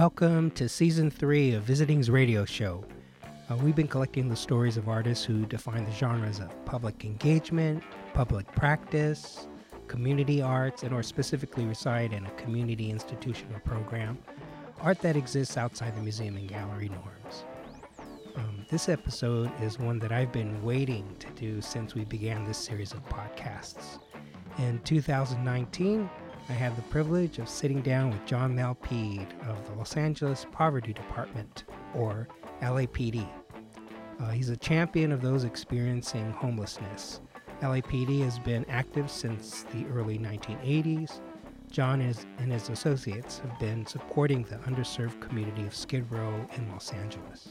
Welcome to season three of Visiting's radio show. Uh, we've been collecting the stories of artists who define the genres of public engagement, public practice, community arts, and or specifically reside in a community institution or program, art that exists outside the museum and gallery norms. Um, this episode is one that I've been waiting to do since we began this series of podcasts. In 2019, I had the privilege of sitting down with John Malpede of the Los Angeles Poverty Department, or LAPD. Uh, he's a champion of those experiencing homelessness. LAPD has been active since the early 1980s. John is, and his associates have been supporting the underserved community of Skid Row in Los Angeles.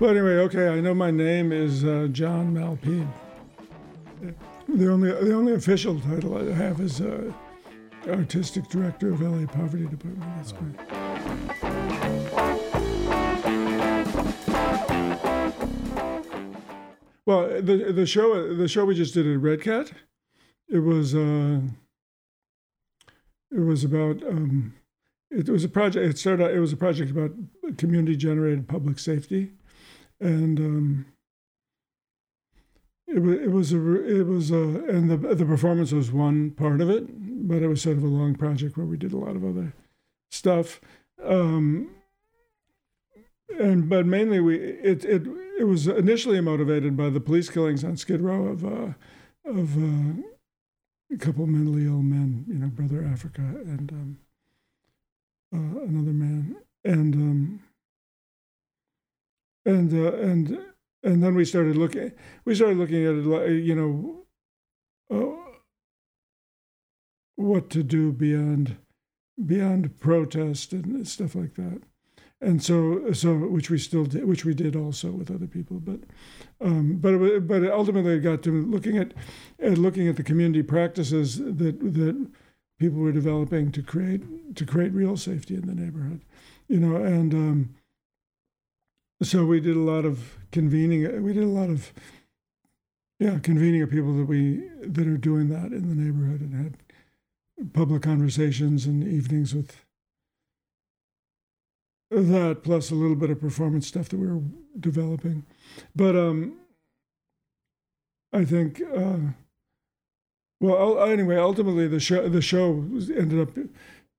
Well, anyway, okay, I know my name is uh, John Malpede. The only the only official title I have is uh, artistic director of LA Poverty Department. That's great. Well, the the show the show we just did at REDCAT, it was uh, it was about um, it was a project. It started out, it was a project about community generated public safety and um, it was it was a it was a and the the performance was one part of it, but it was sort of a long project where we did a lot of other stuff. Um, and but mainly we it it it was initially motivated by the police killings on Skid Row of uh, of uh, a couple mentally ill men, you know, Brother Africa and um, uh, another man, and um, and uh, and and then we started looking we started looking at it you know uh, what to do beyond beyond protest and stuff like that. And so so which we still did which we did also with other people but um, but it, but ultimately got to looking at, at looking at the community practices that that people were developing to create to create real safety in the neighborhood you know and um, so we did a lot of convening. We did a lot of yeah convening of people that we that are doing that in the neighborhood and had public conversations and evenings with that plus a little bit of performance stuff that we were developing but um i think uh well anyway ultimately the show the show ended up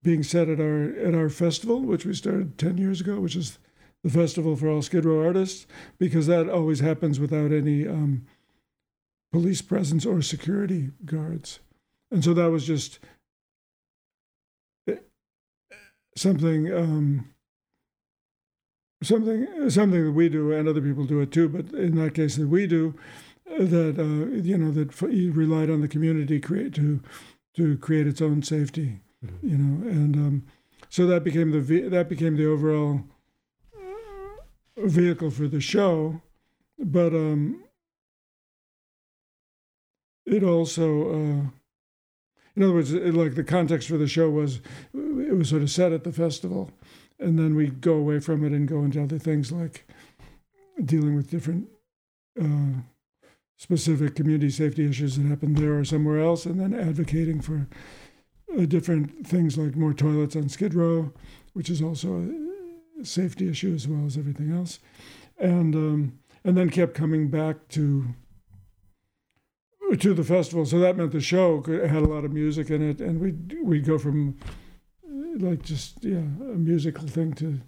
being set at our at our festival which we started 10 years ago which is the Festival for All Skid Row Artists, because that always happens without any um, police presence or security guards. And so that was just eh, something. Um, something something that we do and other people do it too but in that case that we do that uh, you know that relied on the community create to to create its own safety mm-hmm. you know and um, so that became the that became the overall vehicle for the show, but um, it also, uh, in other words, it, like the context for the show was it was sort of set at the festival, and then we go away from it and go into other things like dealing with different uh, specific community safety issues that happen there or somewhere else, and then advocating for uh, different things like more toilets on Skid Row, which is also a, safety issue as well as everything else, and um, and then kept coming back to to the festival. So that meant the show had a lot of music in it, and we'd we'd go from like just yeah a musical thing to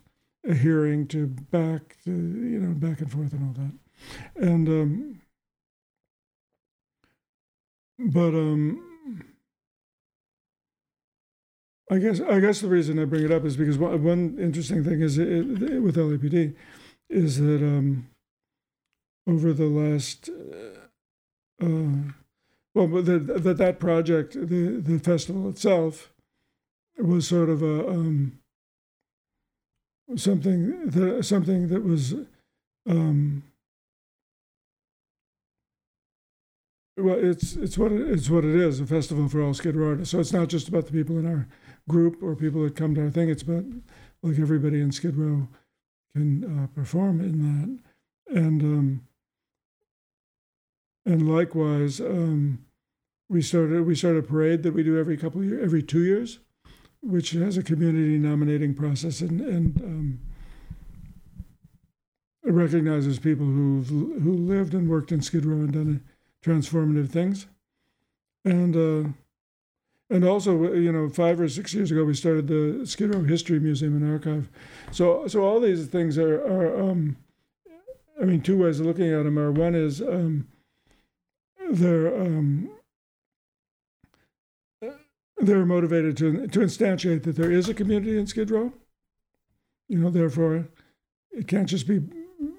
a hearing to back to you know back and forth and all that, and um, but um I guess I guess the reason I bring it up is because one, one interesting thing is it, it, with LAPD is that um, over the last uh, uh, well, that that that project, the the festival itself, was sort of a um, something that something that was um, well, it's it's what it, it's what it is a festival for all Skid Row artists. So it's not just about the people in our group or people that come to our thing. It's about like everybody in Skid Row can uh, perform in that, and um, and likewise, um, we started we started a parade that we do every couple of years, every two years, which has a community nominating process and and um, recognizes people who who lived and worked in Skid Row and done transformative things, and uh, and also you know five or six years ago we started the Skid Row History Museum and Archive, so so all these things are are um, I mean two ways of looking at them are one is um, they're um, they're motivated to to instantiate that there is a community in Skid Row. You know, therefore, it can't just be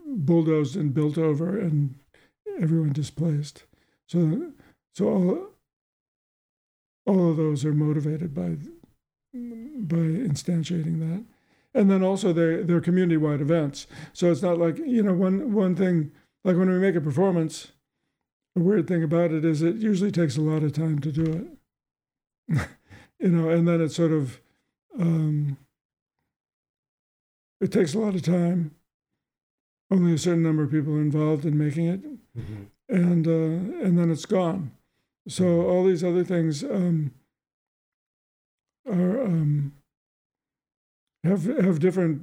bulldozed and built over and everyone displaced. So, so all all of those are motivated by by instantiating that, and then also they they're community wide events. So it's not like you know one one thing like when we make a performance. The weird thing about it is it usually takes a lot of time to do it. you know, and then it's sort of um, it takes a lot of time only a certain number of people are involved in making it, mm-hmm. And uh, and then it's gone. So mm-hmm. all these other things um, are um, have have different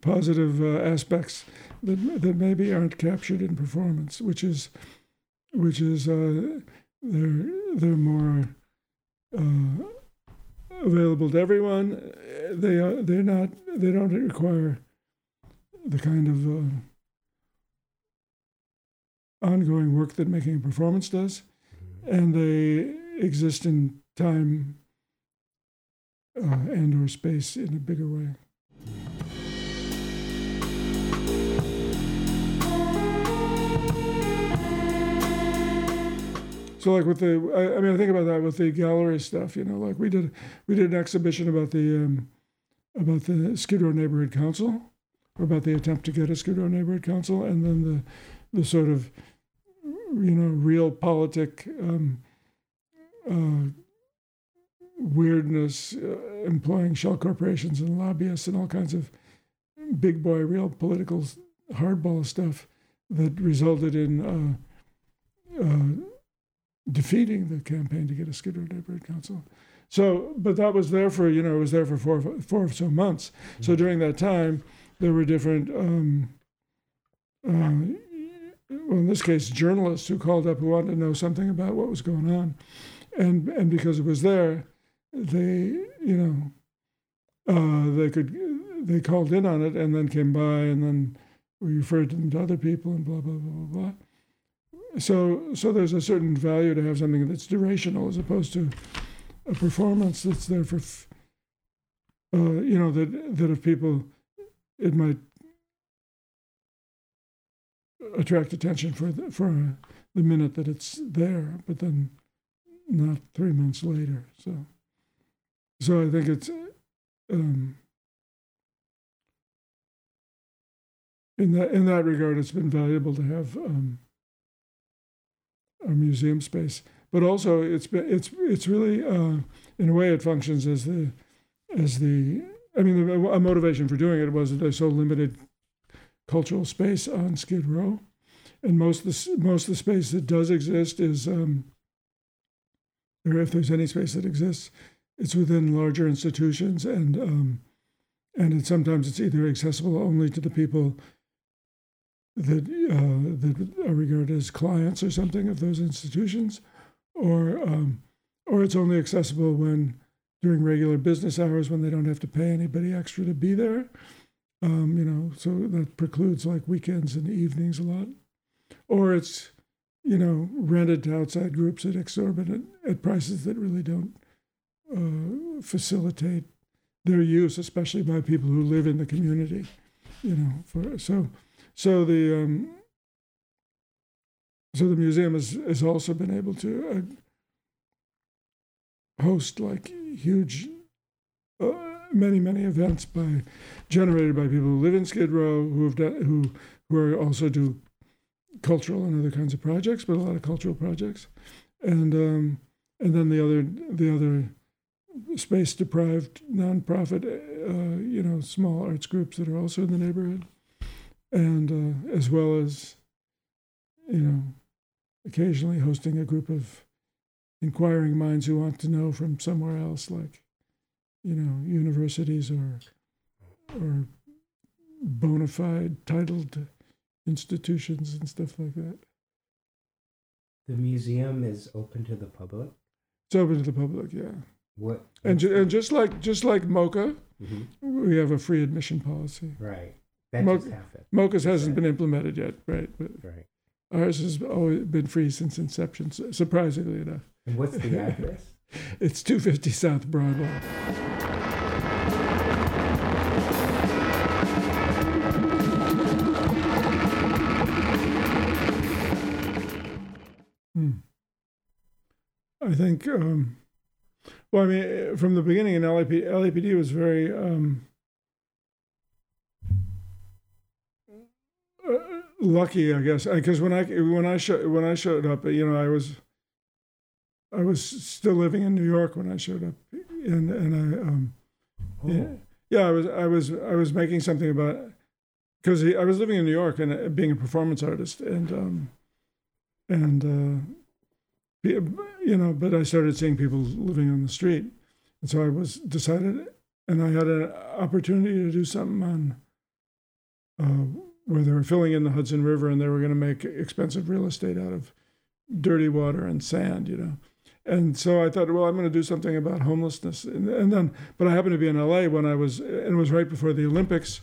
positive uh, aspects that that maybe aren't captured in performance, which is which is uh, they're they're more uh, available to everyone. They are they're not they don't require the kind of uh, ongoing work that making a performance does, mm-hmm. and they exist in time uh, and or space in a bigger way. So like with the, I, I, mean, I think about that with the gallery stuff. You know, like we did, we did an exhibition about the um, about the Skid Row Neighborhood Council, or about the attempt to get a Skid Row Neighborhood Council, and then the the sort of you know real politic um, uh, weirdness, uh, employing shell corporations and lobbyists and all kinds of big boy, real political hardball stuff that resulted in uh, uh, defeating the campaign to get a Skid Row Neighborhood Council. So, but that was there for you know it was there for four four or so months. Mm-hmm. So during that time there were different, um, uh, well, in this case, journalists who called up who wanted to know something about what was going on, and and because it was there, they you know uh, they could they called in on it and then came by and then we referred them to other people and blah blah blah blah blah. So so there's a certain value to have something that's durational as opposed to a performance that's there for. Uh, you know that that if people it might attract attention for the, for the minute that it's there, but then not three months later. So, so I think it's um, in that in that regard, it's been valuable to have um, a museum space, but also it's been it's it's really uh, in a way it functions as the as the I mean, a motivation for doing it was that there's so limited cultural space on Skid Row, and most of the most of the space that does exist is, um, or if there's any space that exists, it's within larger institutions, and um, and sometimes it's either accessible only to the people that uh, that are regarded as clients or something of those institutions, or um, or it's only accessible when during regular business hours when they don't have to pay anybody extra to be there. Um, you know, so that precludes like weekends and evenings a lot. Or it's, you know, rented to outside groups at exorbitant at prices that really don't uh, facilitate their use, especially by people who live in the community. You know, for so so the um, so the museum has, has also been able to uh, host like huge, uh, many many events by generated by people who live in Skid Row, who have who who are also do cultural and other kinds of projects, but a lot of cultural projects, and um, and then the other the other space deprived nonprofit, uh, you know, small arts groups that are also in the neighborhood, and uh, as well as, you know, occasionally hosting a group of inquiring minds who want to know from somewhere else, like you know universities or or bona fide titled institutions and stuff like that. The museum is open to the public. It's open to the public, yeah. What? And ju- and just like just like MoCA, Mhm. we have a free admission policy. Right. That Mo- just happened. MoCA's hasn't been implemented yet, right? But Right. ours has always been free since inception. Surprisingly enough, And what's the address? It's two fifty South Broadway. Hmm. I think, um, well, I mean, from the beginning in LAP, LAPD was very um, uh, lucky, I guess, because when I when I sho- when I showed up, you know, I was I was still living in New York when I showed up, and and I um, Oh, yeah, yeah, I was I was I was making something about because I was living in New York and uh, being a performance artist and um, and uh, you know, but I started seeing people living on the street, and so I was decided, and I had an opportunity to do something on uh, where they were filling in the Hudson River and they were going to make expensive real estate out of dirty water and sand, you know. And so I thought, well, I'm going to do something about homelessness. And, and then, but I happened to be in LA when I was, and it was right before the Olympics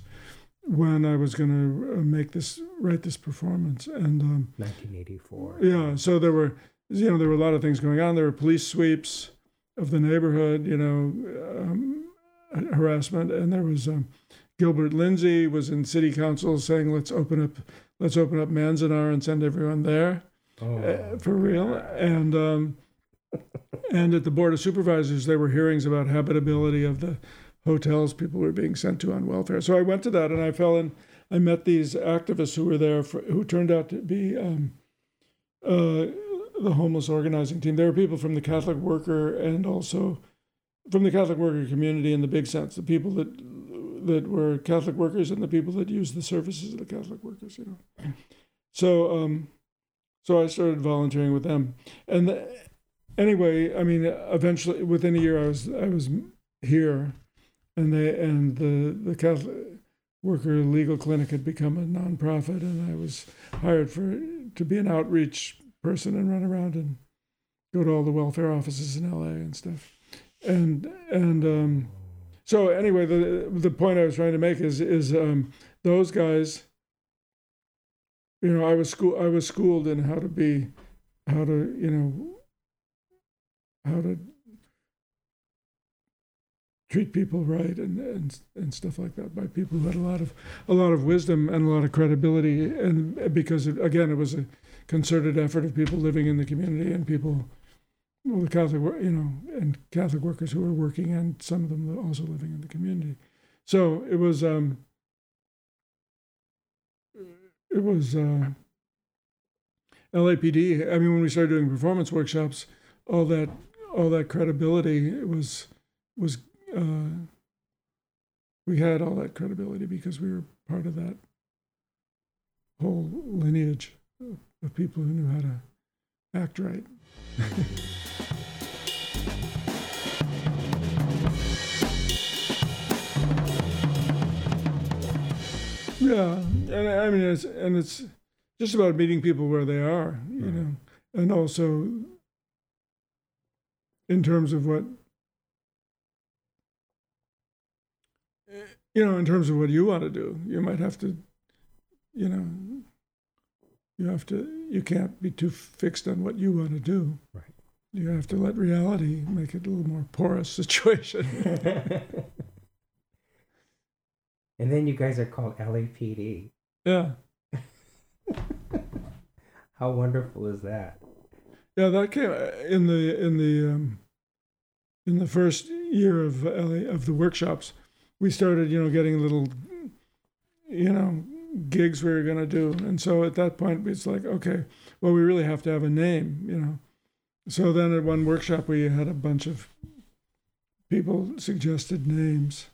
when I was going to make this, write this performance. And um, 1984. yeah, so there were, you know, there were a lot of things going on. There were police sweeps of the neighborhood, you know, um, harassment, and there was um, Gilbert Lindsay was in city council saying, let's open up, let's open up Manzanar and send everyone there Oh, uh, for real. And um, and at the board of supervisors, there were hearings about habitability of the hotels people were being sent to on welfare. So I went to that, and I fell in. I met these activists who were there, for, who turned out to be um, uh, the homeless organizing team. There were people from the Catholic worker and also from the Catholic worker community in the big sense, the people that that were Catholic workers and the people that used the services of the Catholic workers. You know, so. Um, so I started volunteering with them, and anyway, I mean, eventually, within a year, I was I was here, and they and the the Catholic Worker Legal Clinic had become a nonprofit, and I was hired for to be an outreach person and run around and go to all the welfare offices in LA and stuff, and and um, so anyway, the the point I was trying to make is is um, those guys you know i was school i was schooled in how to be how to you know how to treat people right and and and stuff like that by people who had a lot of a lot of wisdom and a lot of credibility and because it, again it was a concerted effort of people living in the community and people well the catholic you know and catholic workers who were working and some of them also living in the community so it was um it was uh, LAPD. I mean, when we started doing performance workshops, all that all that credibility it was was uh, we had all that credibility because we were part of that whole lineage of, of people who knew how to act right. Yeah, and I mean, it's and it's just about meeting people where they are, you Right. know, and also in terms of what you know, in terms of what you want to do, you might have to, you know, you have to, you can't be too fixed on what you want to do. Right. You have to let reality make it a little more porous situation. and then you guys are called LAPD. yeah. How wonderful is that? Yeah, that came in the in the um, in the first year of LA, of the workshops. We started, you know, getting little, you know, gigs we were going to do, and so at that point it's like, okay, well, we really have to have a name, you know. So then at one workshop we had a bunch of people suggested names,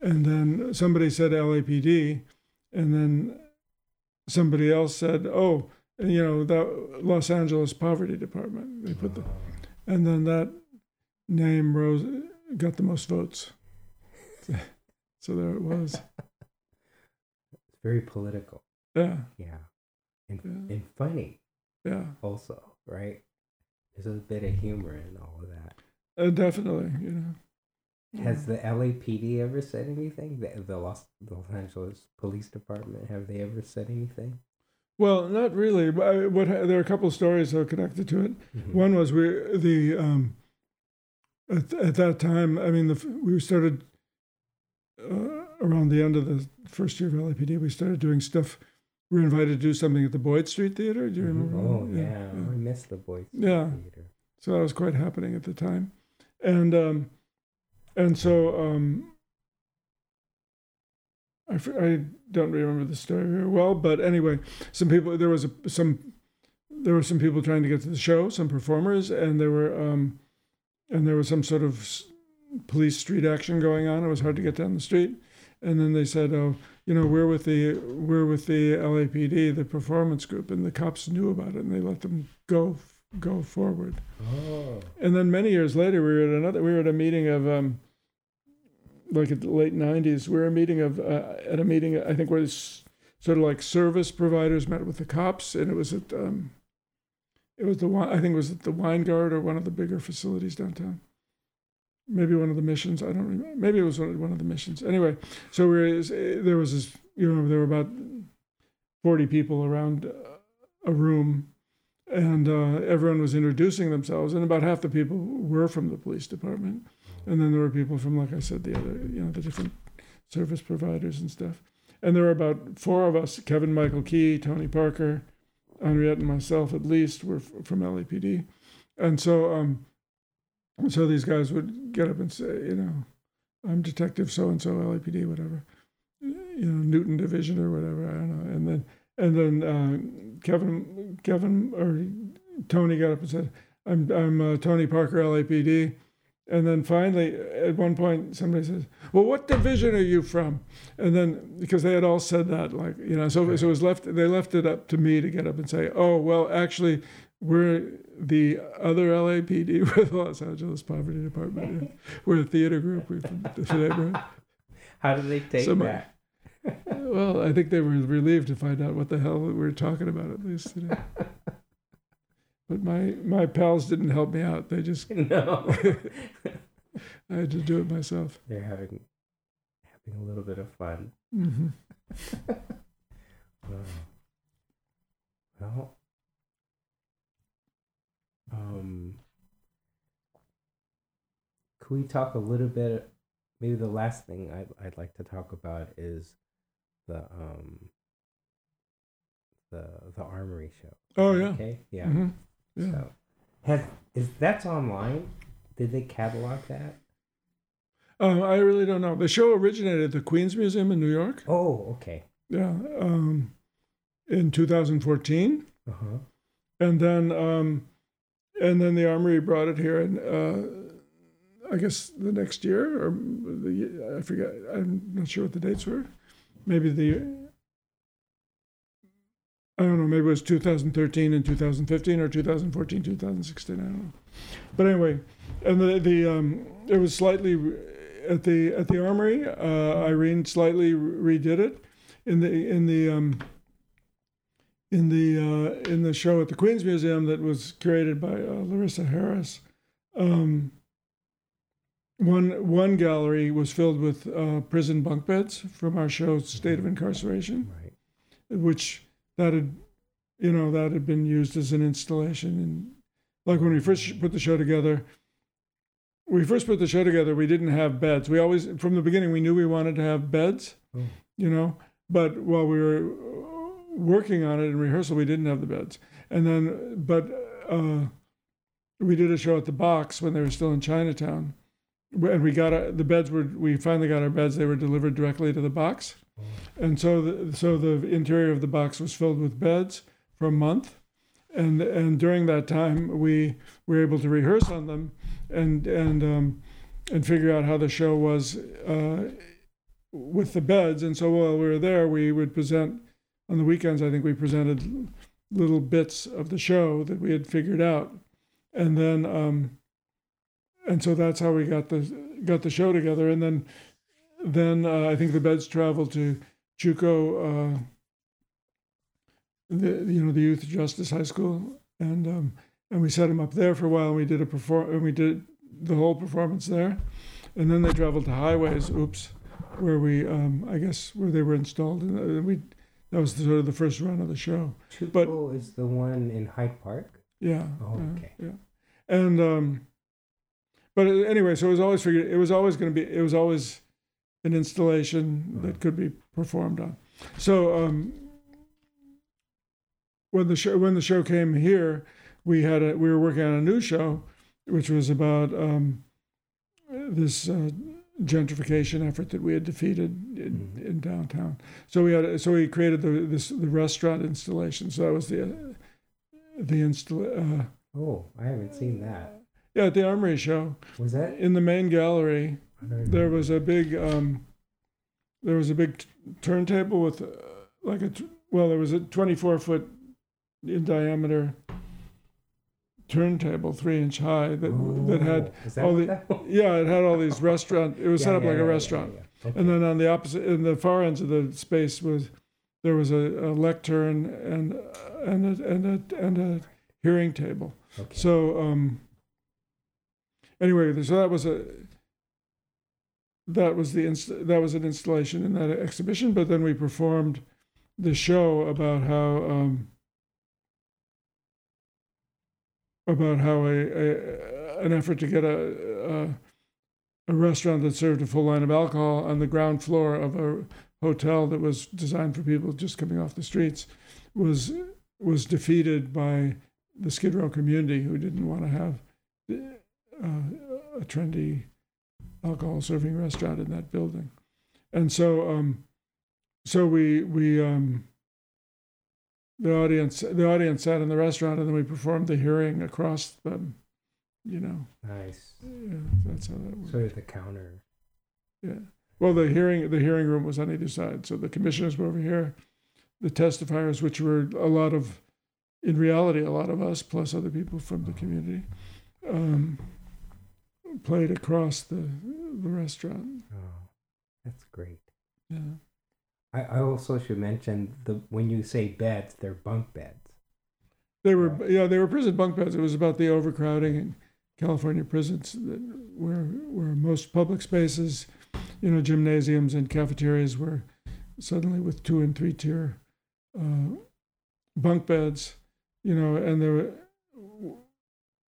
and then somebody said LAPD, and then somebody else said, oh, you know, the Los Angeles Poverty Department. They put the, ah. and then that name rose, got the most votes. So there it was. It's very political. Yeah, Yeah. And, Yeah. and funny yeah, also, right? There's a bit of humor in all of that. uh, definitely. You know, Has the LAPD ever said anything? The, the Los, Los Angeles Police Department, have they ever said anything? well, not really. But I, what there are a couple of stories that are connected to it. Mhm. One was we the um, at, at that time. I mean, the, we started uh, around the end of the first year of LAPD. We started doing stuff. We were invited to do something at the Boyd Street Theater. Do you Mhm. remember? Oh, that? yeah. I miss the Boys Yeah. Theater. So that was quite happening at the time, and um, and so um, I, I don't remember the story very well, but anyway, some people there was a, some there were some people trying to get to the show, some performers, and there were um, and there was some sort of police street action going on. It was hard to get down the street, and then they said, "Oh, you know, we're with the we're with the LAPD, the performance group," and the cops knew about it, and they let them go go forward. Oh. And then many years later, we were at another. We were at a meeting of, um, like at the late '90s. We were a meeting of uh, at a meeting. I think where this sort of like service providers met with the cops, and it was at um, it was the I think it was the Weingart or one of the bigger facilities downtown. Maybe one of the missions. I don't remember. Maybe it was one of the missions. Anyway, so we were, there was this. You know, there were about forty people around uh, a room and uh, everyone was introducing themselves, and about half the people were from the police department, and then there were people from, like I said, the other, you know, the different service providers and stuff. And there were about four of us: Kevin Michael Key, Tony Parker, Henriette, and myself. At least were f- from LAPD, and so, um, so these guys would get up and say, you know, I'm Detective so and so, LAPD, whatever, you know, Newton Division or whatever. I don't know, and then and then uh, Kevin, Kevin or Tony got up and said, "I'm I'm uh, Tony Parker, LAPD." And then finally, at one point, somebody says, "Well, what division are you from?" And then because they had all said that, like you know, so, so it was left. They left it up to me to get up and say, "Oh, well, actually, we're the other LAPD with Los Angeles Poverty Department. We're a theater group. We're from the neighborhood." How did they take So my- that? Well, I think they were relieved to find out what the hell we were talking about at least today. but my my pals didn't help me out. They just no. I had to do it myself. They're having having a little bit of fun. hmm Oh. Well, um, could we talk a little bit? Maybe the last thing I'd, I'd like to talk about is the um the the armory show. Oh, yeah. Okay. Yeah. hmm Yeah. So, has is that's online? Did they catalog that? Um, I really don't know. The show originated at the Queens Museum in New York. Oh, okay. Yeah. Um, in 2014, Uh huh. and then um, and then the Armory brought it here, and uh, I guess the next year or the I forget. I'm not sure what the dates were. Maybe the I don't know. Maybe it was 2013 and 2015, or 2014, 2016. I don't know. But anyway, and the the um, it was slightly at the at the Armory. Uh, Irene slightly redid it in the in the um, in the uh, in the show at the Queens Museum that was curated by uh, Larissa Harris. Um, one one gallery was filled with uh, prison bunk beds from our show State of Incarceration, Right. which that had you know that had been used as an installation. And like when we first put the show together we first put the show together we didn't have beds. We always from the beginning we knew we wanted to have beds Oh. you know but while we were uh, working on it in rehearsal we didn't have the beds. And then but uh, we did a show at the box when they were still in chinatown and we got our, the beds were we finally got our beds. They were delivered directly to the box and so the, so the interior of the box was filled with beds for a month. And and during that time we were able to rehearse on them and and um, and figure out how the show was uh, with the beds. And so while we were there we would present on the weekends I think we presented little bits of the show that we had figured out, and then um, and so that's how we got the got the show together. And then then uh, I think the beds traveled to JUCO, uh, the you know the Youth Justice High School, and um, and we set them up there for a while. And we did a perform and we did the whole performance there, and then they traveled to Highways. Oops, where we um, I guess where they were installed, and uh, we that was sort of the first run of the show. JUCO But- is the one in Hyde Park. Yeah. Oh, okay. Yeah. And um, but anyway, so it was always figured it was always going to be it was always an installation that could be performed on. So um, when the show when the show came here, we had a we were working on a new show, which was about um, this uh, gentrification effort that we had defeated in, Mhm. in downtown. So we had so we created the this the restaurant installation. So that was the the install. Uh, Oh, I haven't seen that. yeah, at the Armory show Was that? in the main gallery, there was a big um, there was a big t- turntable with uh, like a t- well, there was a 24 foot in diameter turntable, three inch high that that had Oh, that all the- yeah, it had all these restaurant. It was set up yeah, like yeah, a yeah, restaurant. yeah. Okay. And then on the opposite, in the far ends of the space was there was a, a lectern and and a, and a and a hearing table. okay. So um, anyway, so that was a that was the inst- that was an installation in that exhibition. But then we performed the show about how um, about how a, a an effort to get a, a a restaurant that served a full line of alcohol on the ground floor of a hotel that was designed for people just coming off the streets was was defeated by the Skid Row community who didn't want to have uh, a trendy alcohol serving restaurant in that building, and so um, so we we um, the audience the audience sat in the restaurant and then we performed the hearing across them, you know. nice. Yeah, that's how that worked. Sort of the counter. Yeah. Well, the hearing the hearing room was on either side, so the commissioners were over here, the testifiers, which were a lot of, in reality, a lot of us plus other people from the community, um, played across the the restaurant. Oh, that's great. Yeah. I, I also should mention the when you say beds, they're bunk beds. They were Right. yeah they were prison bunk beds. It was about the overcrowding in California prisons, that where where most public spaces, you know, gymnasiums and cafeterias were suddenly with two and three tier uh, bunk beds, you know, and there were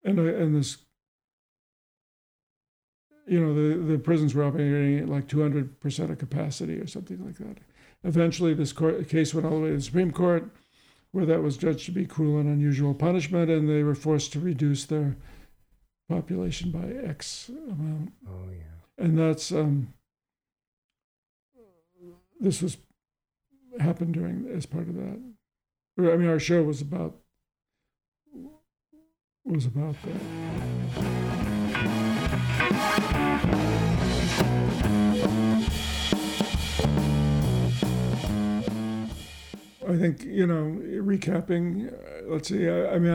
and uh, and this. You know the, the prisons were operating at like two hundred percent of capacity or something like that. Eventually, this court, case went all the way to the Supreme Court, where that was judged to be cruel and unusual punishment, and they were forced to reduce their population by X amount. Oh yeah. And that's um, this was happened during as part of that. I mean, our show was about was about that. I think you know, recapping. Uh, let's see. I, I mean,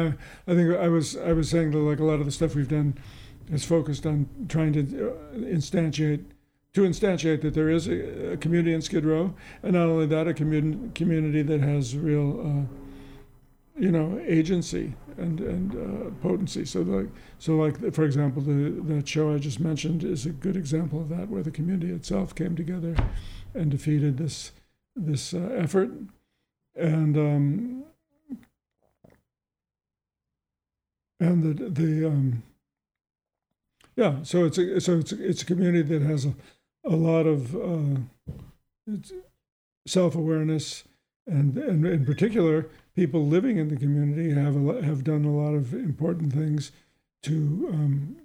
I, I think I was I was saying that like a lot of the stuff we've done is focused on trying to uh, instantiate to instantiate that there is a, a community in Skid Row, and not only that, a community community that has real, uh, you know, agency and and uh, potency. So like so like for example, the that show I just mentioned is a good example of that, where the community itself came together and defeated this this uh, effort and um, and the the um, yeah. So it's a so it's a, it's a community that has a, a lot of uh, self awareness, and and in particular, people living in the community have a, have done a lot of important things to. Um,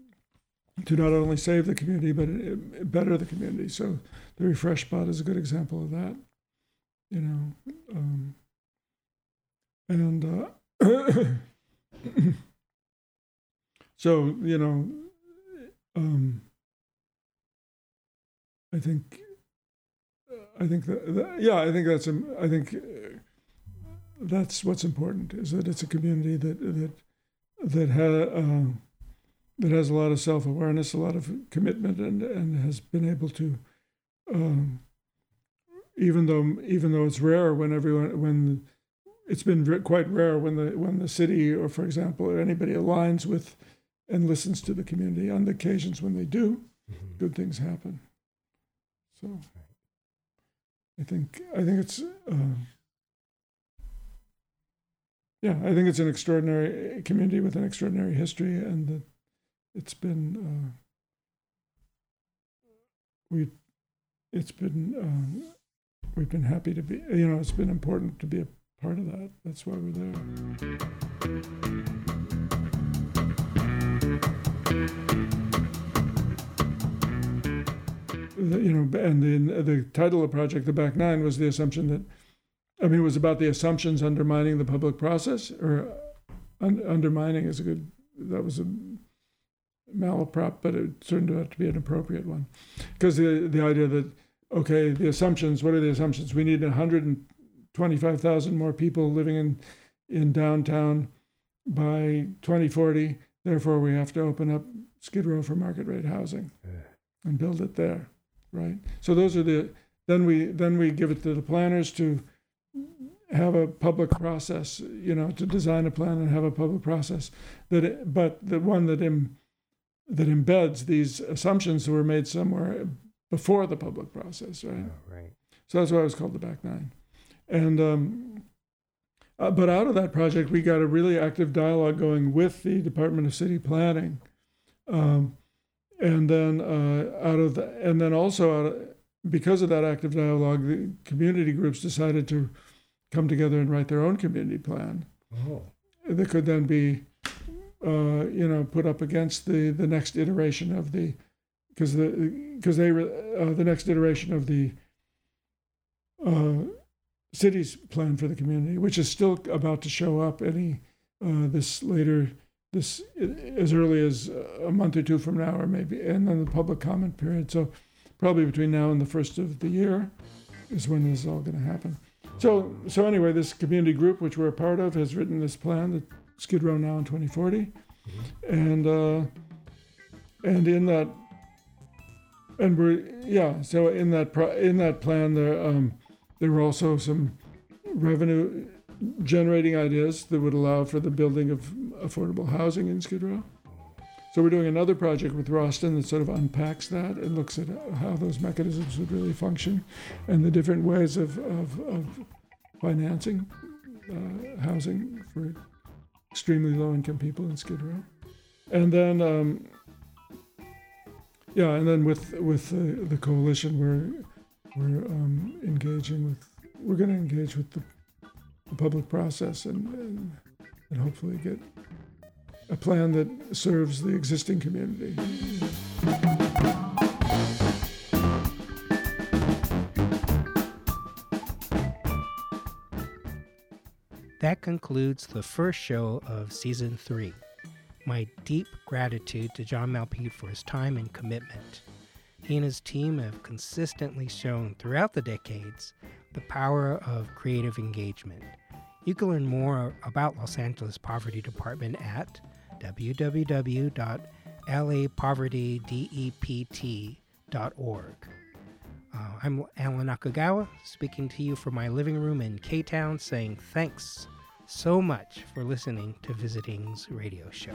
to not only save the community but better the community. So the refresh spot is a good example of that. You know, um, and uh, so you know, um, I think, I think that, that yeah, I think that's um, I think that's what's important is that it's a community that that that ha, uh, that has a lot of self awareness, a lot of commitment, and and has been able to. Um, even though even though it's rare when everyone when it's been quite rare when the when the city or for example or anybody aligns with and listens to the community on the occasions when they do mm-hmm. good things happen so i think i think it's uh, yeah i think it's an extraordinary community with an extraordinary history and that it's been uh, we it's been uh, we've been happy to be you know it's been important to be a part of that. That's why we're there. The, you know, and the the title of the project, the Back Nine, was the assumption that, I mean, it was about the assumptions undermining the public process, or un, undermining is a good. That was a malaprop, but it turned out to be an appropriate one, because the the idea that okay, the assumptions. What are the assumptions? We need 125,000 more people living in, in downtown by 2040. Therefore, we have to open up Skid Row for market rate housing and build it there, right? So those are the then we then we give it to the planners to have a public process, you know, to design a plan and have a public process that, it, but the one that Im, that embeds these assumptions that were made somewhere before the public process, right? Oh, right. So that's why it was called the back nine. And um, uh, but out of that project, we got a really active dialogue going with the Department of City Planning, um, and then uh, out of the, and then also out of, because of that active dialogue, the community groups decided to come together and write their own community plan. Oh. That could then be, uh, you know, put up against the the next iteration of the, because the because they uh, the next iteration of the. Uh, city's plan for the community, which is still about to show up any uh, this later this as early as a month or two from now, or maybe, and then the public comment period. So probably between now and the first of the year is when this is all going to happen. So so anyway, this community group, which we're a part of, has written this plan that Skid Row now in 2040, mm-hmm. and uh, and in that and we're yeah so in that in that plan there um, there were also some revenue generating ideas that would allow for the building of affordable housing in Skid Row. So we're doing another project with Rawston that sort of unpacks that and looks at how those mechanisms would really function and the different ways of, of, of financing uh, housing for extremely low income people in Skid Row. And then, um, yeah, and then with with the, the coalition, we're we're um, engaging with, we're going to engage with the, the public process and, and, and hopefully get a plan that serves the existing community. That concludes the first show of season three. My deep gratitude to John Malpede for his time and commitment. He and his team have consistently shown throughout the decades the power of creative engagement. You can learn more about Los Angeles Poverty Department at www.lapovertydept.org. Uh, I'm Alan Nakagawa, speaking to you from my living room in K Town, saying thanks so much for listening to Visiting's radio show.